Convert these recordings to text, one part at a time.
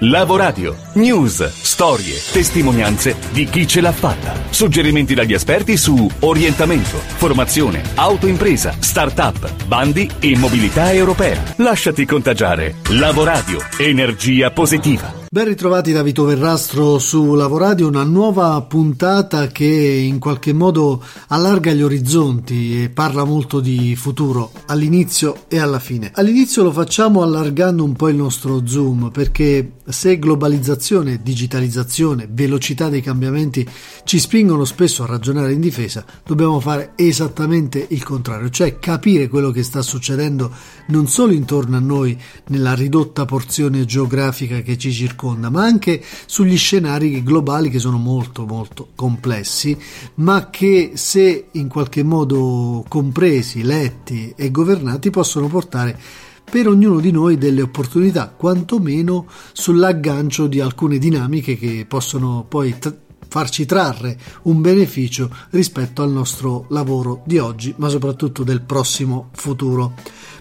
Lavoradio. News, storie, testimonianze di chi ce l'ha fatta. Suggerimenti dagli esperti su orientamento, formazione, autoimpresa, start-up, bandi e mobilità europea. Lasciati contagiare. Lavoradio. Energia positiva. Ben ritrovati da Vito Verrastro su Lavoradio, una nuova puntata che in qualche modo allarga gli orizzonti e parla molto di futuro all'inizio e alla fine. All'inizio lo facciamo allargando un po' il nostro zoom perché se globalizzazione, digitalizzazione, velocità dei cambiamenti ci spingono spesso a ragionare in difesa, dobbiamo fare esattamente il contrario, cioè capire quello che sta succedendo non solo intorno a noi nella ridotta porzione geografica che ci circonda, ma anche sugli scenari globali che sono molto molto complessi, ma che se in qualche modo compresi, letti e governati possono portare per ognuno di noi delle opportunità, quantomeno sull'aggancio di alcune dinamiche che possono poi t- farci trarre un beneficio rispetto al nostro lavoro di oggi, ma soprattutto del prossimo futuro.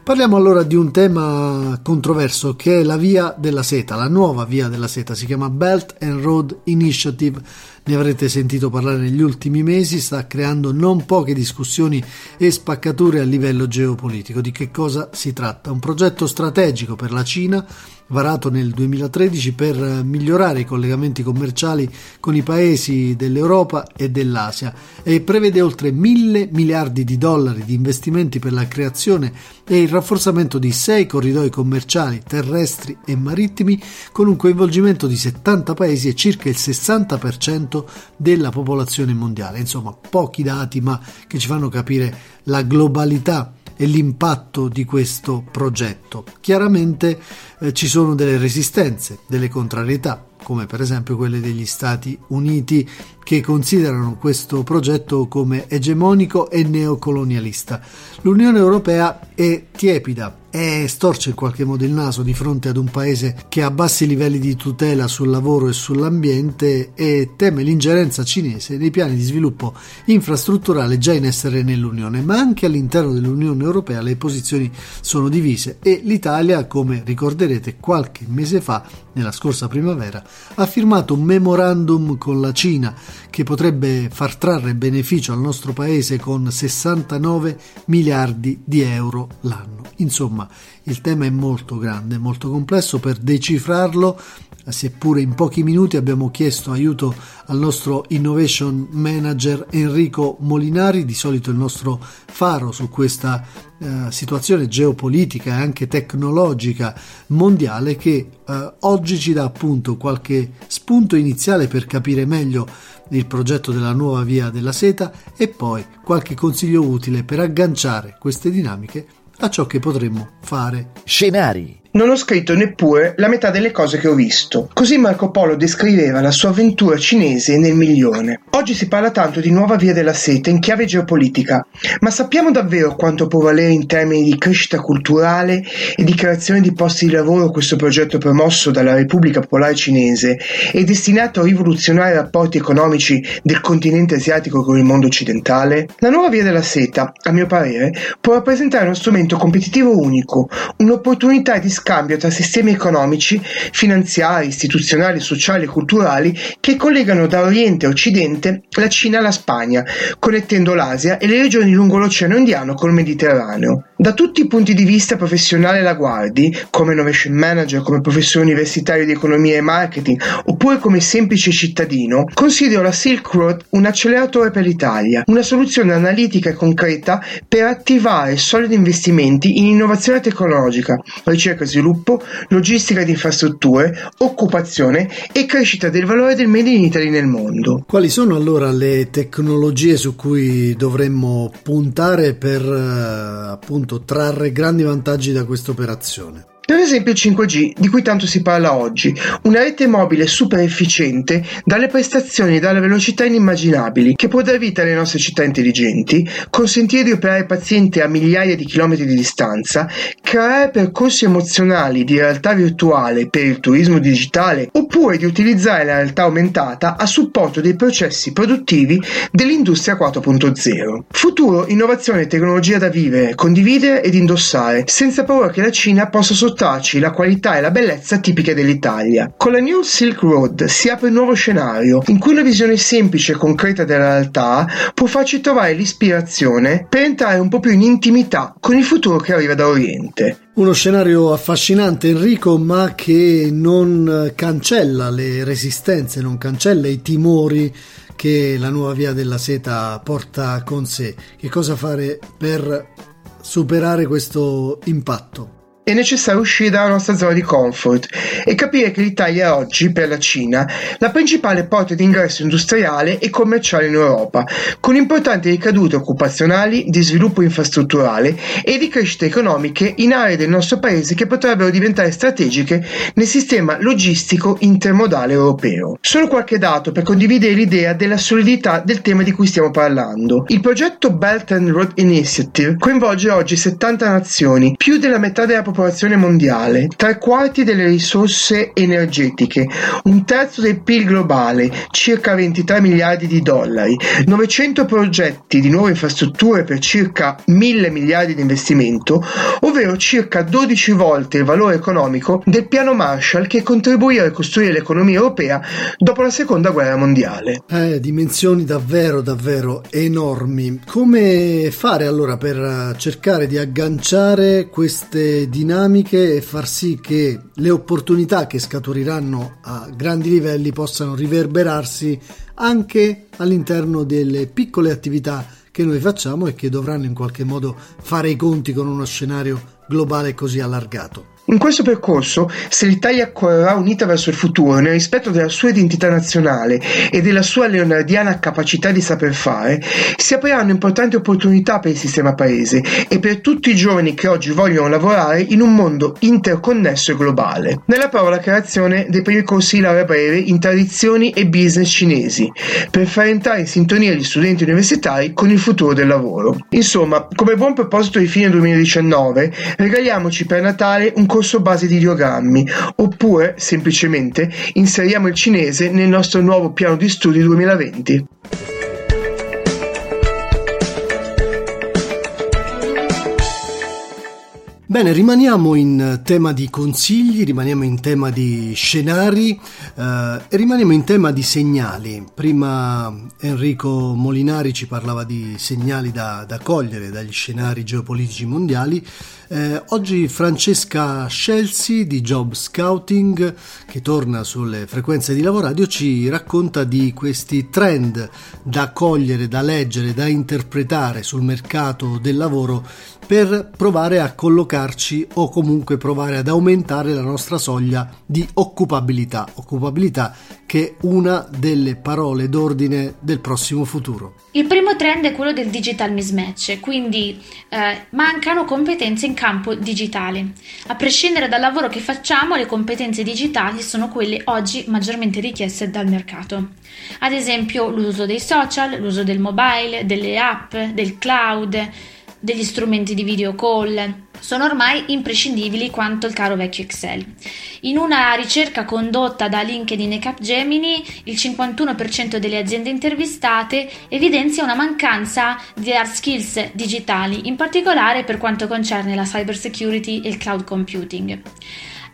Parliamo allora di un tema controverso che è la via della seta, la nuova via della seta, si chiama Belt and Road Initiative, ne avrete sentito parlare negli ultimi mesi, sta creando non poche discussioni e spaccature a livello geopolitico. Di che cosa si tratta? Un progetto strategico per la Cina varato nel 2013 per migliorare i collegamenti commerciali con i paesi dell'Europa e dell'Asia e prevede oltre mille miliardi di dollari di investimenti per la creazione e il rafforzamento di sei corridoi commerciali terrestri e marittimi con un coinvolgimento di 70 paesi e circa il 60% della popolazione mondiale. Insomma, pochi dati ma che ci fanno capire la globalità e l'impatto di questo progetto. Chiaramente eh, ci sono delle resistenze, delle contrarietà, come per esempio quelle degli Stati Uniti che considerano questo progetto come egemonico e neocolonialista. L'Unione Europea è tiepida e storce in qualche modo il naso di fronte ad un paese che ha bassi livelli di tutela sul lavoro e sull'ambiente e teme l'ingerenza cinese nei piani di sviluppo infrastrutturale già in essere nell'Unione, ma anche all'interno dell'Unione Europea le posizioni sono divise e l'Italia, come ricorderete, qualche mese fa, nella scorsa primavera, ha firmato un memorandum con la Cina che potrebbe far trarre beneficio al nostro paese con 69 miliardi di euro l'anno. Insomma, il tema è molto grande, molto complesso, per decifrarlo seppure in pochi minuti abbiamo chiesto aiuto al nostro innovation manager Enrico Molinari, di solito il nostro faro su questa eh, situazione geopolitica e anche tecnologica mondiale che eh, oggi ci dà appunto qualche spunto iniziale per capire meglio il progetto della nuova via della seta e poi qualche consiglio utile per agganciare queste dinamiche a ciò che potremmo fare. Scenari non ho scritto neppure la metà delle cose che ho visto. Così Marco Polo descriveva la sua avventura cinese nel milione. Oggi si parla tanto di nuova via della seta in chiave geopolitica, ma sappiamo davvero quanto può valere in termini di crescita culturale e di creazione di posti di lavoro questo progetto promosso dalla Repubblica Popolare Cinese e destinato a rivoluzionare i rapporti economici del continente asiatico con il mondo occidentale? La nuova via della seta, a mio parere, può rappresentare uno strumento competitivo unico, un'opportunità di scambio tra sistemi economici, finanziari, istituzionali, sociali e culturali che collegano da Oriente a Occidente la Cina alla Spagna, connettendo l'Asia e le regioni lungo l'Oceano Indiano col Mediterraneo. Da tutti i punti di vista professionale la guardi, come innovation manager, come professore universitario di economia e marketing, oppure come semplice cittadino, considero la Silk Road un acceleratore per l'Italia, una soluzione analitica e concreta per attivare solidi investimenti in innovazione tecnologica, ricerca e sviluppo, logistica ed infrastrutture, occupazione e crescita del valore del Made in Italy nel mondo. Quali sono allora le tecnologie su cui dovremmo puntare per eh, appunto trarre grandi vantaggi da questa operazione? Per esempio il 5G, di cui tanto si parla oggi, una rete mobile super efficiente dalle prestazioni e dalle velocità inimmaginabili, che può dar vita alle nostre città intelligenti, consentire di operare pazienti a migliaia di chilometri di distanza, creare percorsi emozionali di realtà virtuale per il turismo digitale, oppure di utilizzare la realtà aumentata a supporto dei processi produttivi dell'industria 4.0. Futuro, innovazione e tecnologia da vivere, condividere ed indossare, senza paura che la Cina possa sottolineare sottrarci la qualità e la bellezza tipiche dell'Italia. Con la New Silk Road si apre un nuovo scenario in cui una visione semplice e concreta della realtà può farci trovare l'ispirazione per entrare un po' più in intimità con il futuro che arriva da Oriente. Uno scenario affascinante Enrico ma che non cancella le resistenze, non cancella i timori che la nuova via della seta porta con sé. Che cosa fare per superare questo impatto? È necessario uscire dalla nostra zona di comfort e capire che l'Italia è oggi, per la Cina, la principale porta di ingresso industriale e commerciale in Europa, con importanti ricadute occupazionali, di sviluppo infrastrutturale e di crescita economiche in aree del nostro paese che potrebbero diventare strategiche nel sistema logistico intermodale europeo. Solo qualche dato per condividere l'idea della solidità del tema di cui stiamo parlando. Il progetto Belt and Road Initiative coinvolge oggi 70 nazioni, più della metà della popolazione popolazione mondiale, tre quarti delle risorse energetiche, un terzo del PIL globale, circa 23 miliardi di dollari, 900 progetti di nuove infrastrutture per circa 1000 miliardi di investimento, ovvero circa 12 volte il valore economico del piano Marshall che contribuì a ricostruire l'economia europea dopo la seconda guerra mondiale. Eh, dimensioni davvero, davvero enormi. Come fare allora per cercare di agganciare queste dinamiche? Dinamiche e far sì che le opportunità che scaturiranno a grandi livelli possano riverberarsi anche all'interno delle piccole attività che noi facciamo e che dovranno in qualche modo fare i conti con uno scenario globale così allargato. In questo percorso, se l'Italia correrà unita verso il futuro nel rispetto della sua identità nazionale e della sua leonardiana capacità di saper fare, si apriranno importanti opportunità per il sistema paese e per tutti i giovani che oggi vogliono lavorare in un mondo interconnesso e globale. Nella prova la creazione dei primi corsi di laurea breve in tradizioni e business cinesi, per far entrare in sintonia gli studenti universitari con il futuro del lavoro. Insomma, come buon proposito di fine 2019, regaliamoci per Natale un base di ideogrammi, oppure semplicemente inseriamo il cinese nel nostro nuovo piano di studi 2020. Bene, rimaniamo in tema di consigli, rimaniamo in tema di scenari eh, e rimaniamo in tema di segnali. Prima Enrico Molinari ci parlava di segnali da, da cogliere dagli scenari geopolitici mondiali. Eh, oggi Francesca Scelsi di Job Scouting, che torna sulle frequenze di Lavoradio, ci racconta di questi trend da cogliere, da leggere, da interpretare sul mercato del lavoro per provare a collocarci o comunque provare ad aumentare la nostra soglia di occupabilità, occupabilità che è una delle parole d'ordine del prossimo futuro. Il primo trend è quello del digital mismatch, quindi eh, mancano competenze in campo digitale. A prescindere dal lavoro che facciamo, le competenze digitali sono quelle oggi maggiormente richieste dal mercato. Ad esempio l'uso dei social, l'uso del mobile, delle app, del cloud, degli strumenti di video call sono ormai imprescindibili quanto il caro vecchio Excel. In una ricerca condotta da LinkedIn e Capgemini, il 51% delle aziende intervistate evidenzia una mancanza di hard skills digitali, in particolare per quanto concerne la cyber security e il cloud computing.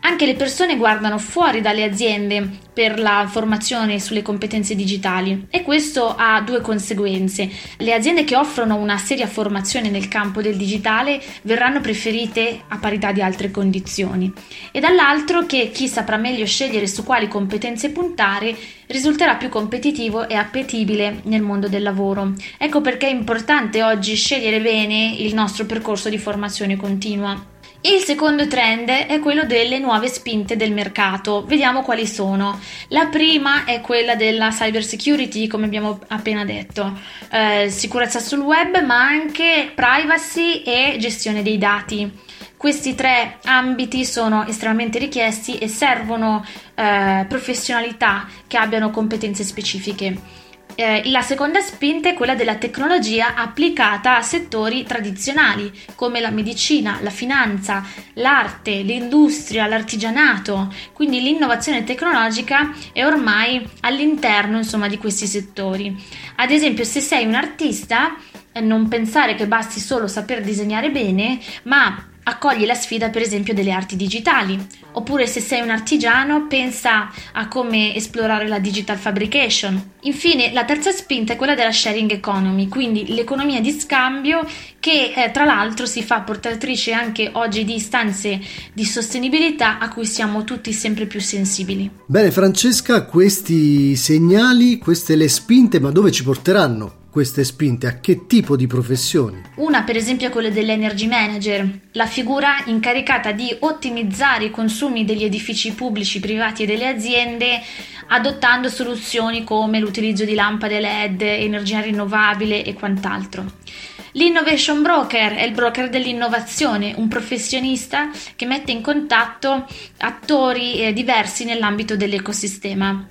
Anche le persone guardano fuori dalle aziende per la formazione sulle competenze digitali e questo ha due conseguenze. Le aziende che offrono una seria formazione nel campo del digitale verranno preferite a parità di altre condizioni e dall'altro che chi saprà meglio scegliere su quali competenze puntare risulterà più competitivo e appetibile nel mondo del lavoro. Ecco perché è importante oggi scegliere bene il nostro percorso di formazione continua. Il secondo trend è quello delle nuove spinte del mercato. Vediamo quali sono. La prima è quella della cyber security, come abbiamo appena detto, eh, sicurezza sul web, ma anche privacy e gestione dei dati. Questi tre ambiti sono estremamente richiesti e servono eh, professionalità che abbiano competenze specifiche. Eh, la seconda spinta è quella della tecnologia applicata a settori tradizionali come la medicina, la finanza, l'arte, l'industria, l'artigianato. Quindi l'innovazione tecnologica è ormai all'interno insomma, di questi settori. Ad esempio, se sei un artista, eh, non pensare che basti solo saper disegnare bene, ma accogli la sfida per esempio delle arti digitali, oppure se sei un artigiano pensa a come esplorare la digital fabrication. Infine la terza spinta è quella della sharing economy, quindi l'economia di scambio che eh, tra l'altro si fa portatrice anche oggi di istanze di sostenibilità a cui siamo tutti sempre più sensibili. Bene Francesca, questi segnali, queste le spinte, ma dove ci porteranno? Queste spinte? A che tipo di professioni? Una per esempio è quella dell'energy manager, la figura incaricata di ottimizzare i consumi degli edifici pubblici, privati e delle aziende adottando soluzioni come l'utilizzo di lampade LED, energia rinnovabile e quant'altro. L'innovation broker è il broker dell'innovazione, un professionista che mette in contatto attori eh, diversi nell'ambito dell'ecosistema.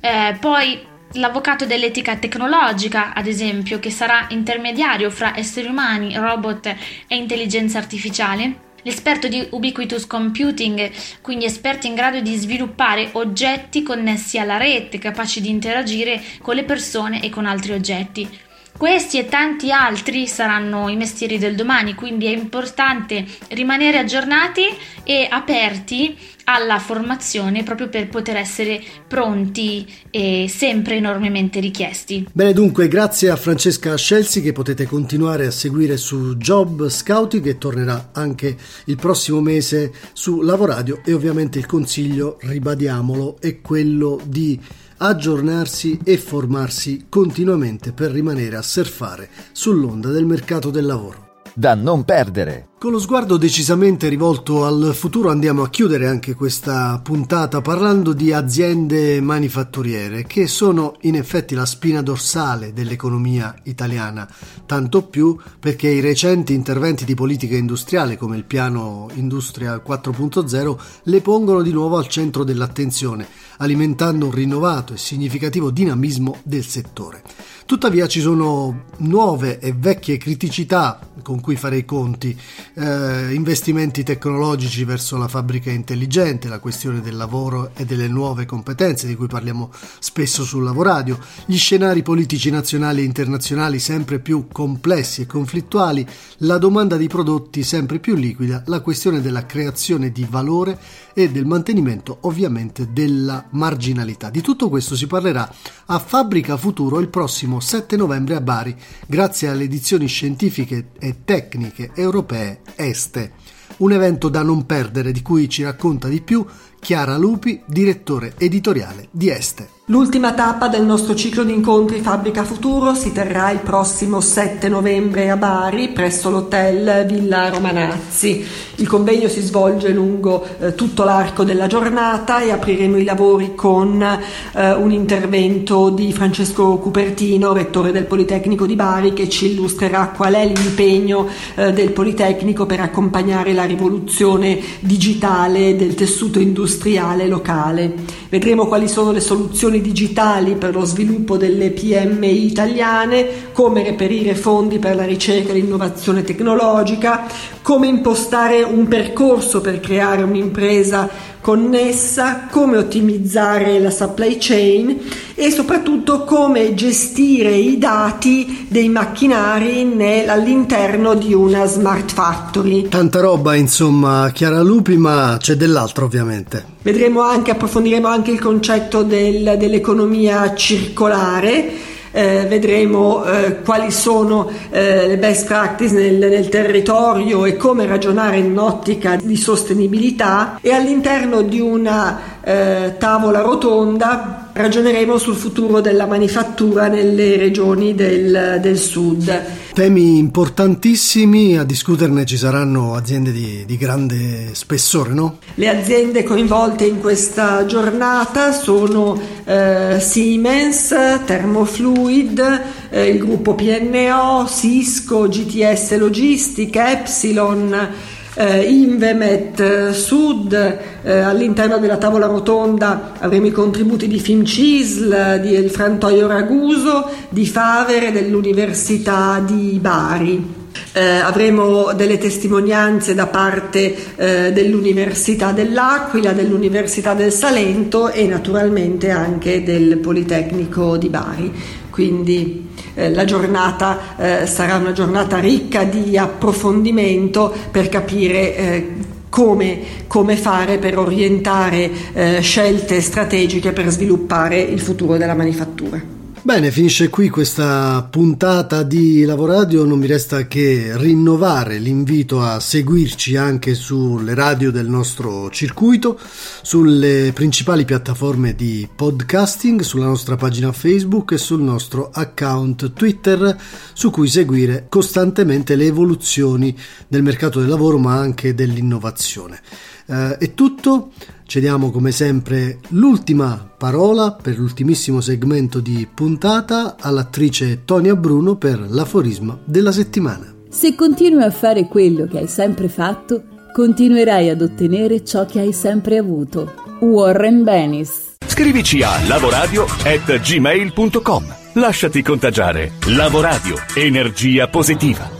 Eh, poi l'avvocato dell'etica tecnologica, ad esempio, che sarà intermediario fra esseri umani, robot e intelligenza artificiale, l'esperto di ubiquitous computing, quindi esperti in grado di sviluppare oggetti connessi alla rete, capaci di interagire con le persone e con altri oggetti. Questi e tanti altri saranno i mestieri del domani, quindi è importante rimanere aggiornati e aperti alla formazione proprio per poter essere pronti e sempre enormemente richiesti. Bene, dunque, grazie a Francesca Scelsi che potete continuare a seguire su Job Scouting che tornerà anche il prossimo mese su Lavoradio e ovviamente il consiglio, ribadiamolo, è quello di aggiornarsi e formarsi continuamente per rimanere a surfare sull'onda del mercato del lavoro. Da non perdere. Con lo sguardo decisamente rivolto al futuro andiamo a chiudere anche questa puntata parlando di aziende manifatturiere che sono in effetti la spina dorsale dell'economia italiana, tanto più perché i recenti interventi di politica industriale come il piano Industria 4.0 le pongono di nuovo al centro dell'attenzione, alimentando un rinnovato e significativo dinamismo del settore. Tuttavia ci sono nuove e vecchie criticità con cui fare i conti, eh, investimenti tecnologici verso la fabbrica intelligente, la questione del lavoro e delle nuove competenze di cui parliamo spesso sul Lavoradio, gli scenari politici nazionali e internazionali sempre più complessi e conflittuali, la domanda di prodotti sempre più liquida, la questione della creazione di valore e del mantenimento ovviamente della marginalità. Di tutto questo si parlerà a Fabbrica Futuro il prossimo 7 novembre a Bari, grazie alle edizioni scientifiche e tecniche europee Este. Un evento da non perdere di cui ci racconta di più Chiara Lupi, direttore editoriale di Este. L'ultima tappa del nostro ciclo di incontri Fabbrica Futuro si terrà il prossimo 7 novembre a Bari presso l'hotel Villa Romanazzi. Il convegno si svolge lungo eh, tutto l'arco della giornata e apriremo i lavori con eh, un intervento di Francesco Cupertino, rettore del Politecnico di Bari, che ci illustrerà qual è l'impegno eh, del Politecnico per accompagnare la rivoluzione digitale del tessuto industriale locale. Vedremo quali sono le soluzioni soluzioni digitali per lo sviluppo delle PMI italiane, come reperire fondi per la ricerca e l'innovazione tecnologica, come impostare un percorso per creare un'impresa connessa, come ottimizzare la supply chain e soprattutto come gestire i dati dei macchinari nel, all'interno di una smart factory. Tanta roba, insomma, Chiara Lupi, ma c'è dell'altro ovviamente. Vedremo anche, approfondiremo anche il concetto del, dell'economia circolare eh, vedremo eh, quali sono eh, le best practice nel, nel, territorio e come ragionare in un'ottica di sostenibilità e all'interno di una eh, tavola rotonda ragioneremo sul futuro della manifattura nelle regioni del, del sud. Temi importantissimi, a discuterne ci saranno aziende di, di, grande spessore, no? Le aziende coinvolte in questa giornata sono eh, Siemens, Thermofluid, eh, il gruppo PNO, Cisco, GTS Logistica, Epsilon, eh, Invemet Sud, eh, all'interno della tavola rotonda avremo i contributi di FIMCISL, di El Frantoio Raguso, di Favere, dell'Università di Bari. Eh, avremo delle testimonianze da parte eh, dell'Università dell'Aquila, dell'Università del Salento e naturalmente anche del Politecnico di Bari. Quindi eh, la giornata eh, sarà una giornata ricca di approfondimento per capire eh, come, come, fare per orientare eh, scelte strategiche per sviluppare il futuro della manifattura. Bene, finisce qui questa puntata di Lavoradio, non mi resta che rinnovare l'invito a seguirci anche sulle radio del nostro circuito, sulle principali piattaforme di podcasting, sulla nostra pagina Facebook e sul nostro account Twitter su cui seguire costantemente le evoluzioni del mercato del lavoro ma anche dell'innovazione. Eh, è tutto. Cediamo come sempre l'ultima parola per l'ultimissimo segmento di puntata all'attrice Tonia Bruno per l'aforisma della settimana. Se continui a fare quello che hai sempre fatto, continuerai ad ottenere ciò che hai sempre avuto. Warren Bennis. Scrivici a lavoradio@gmail.com. Lasciati contagiare. Lavoradio, energia positiva.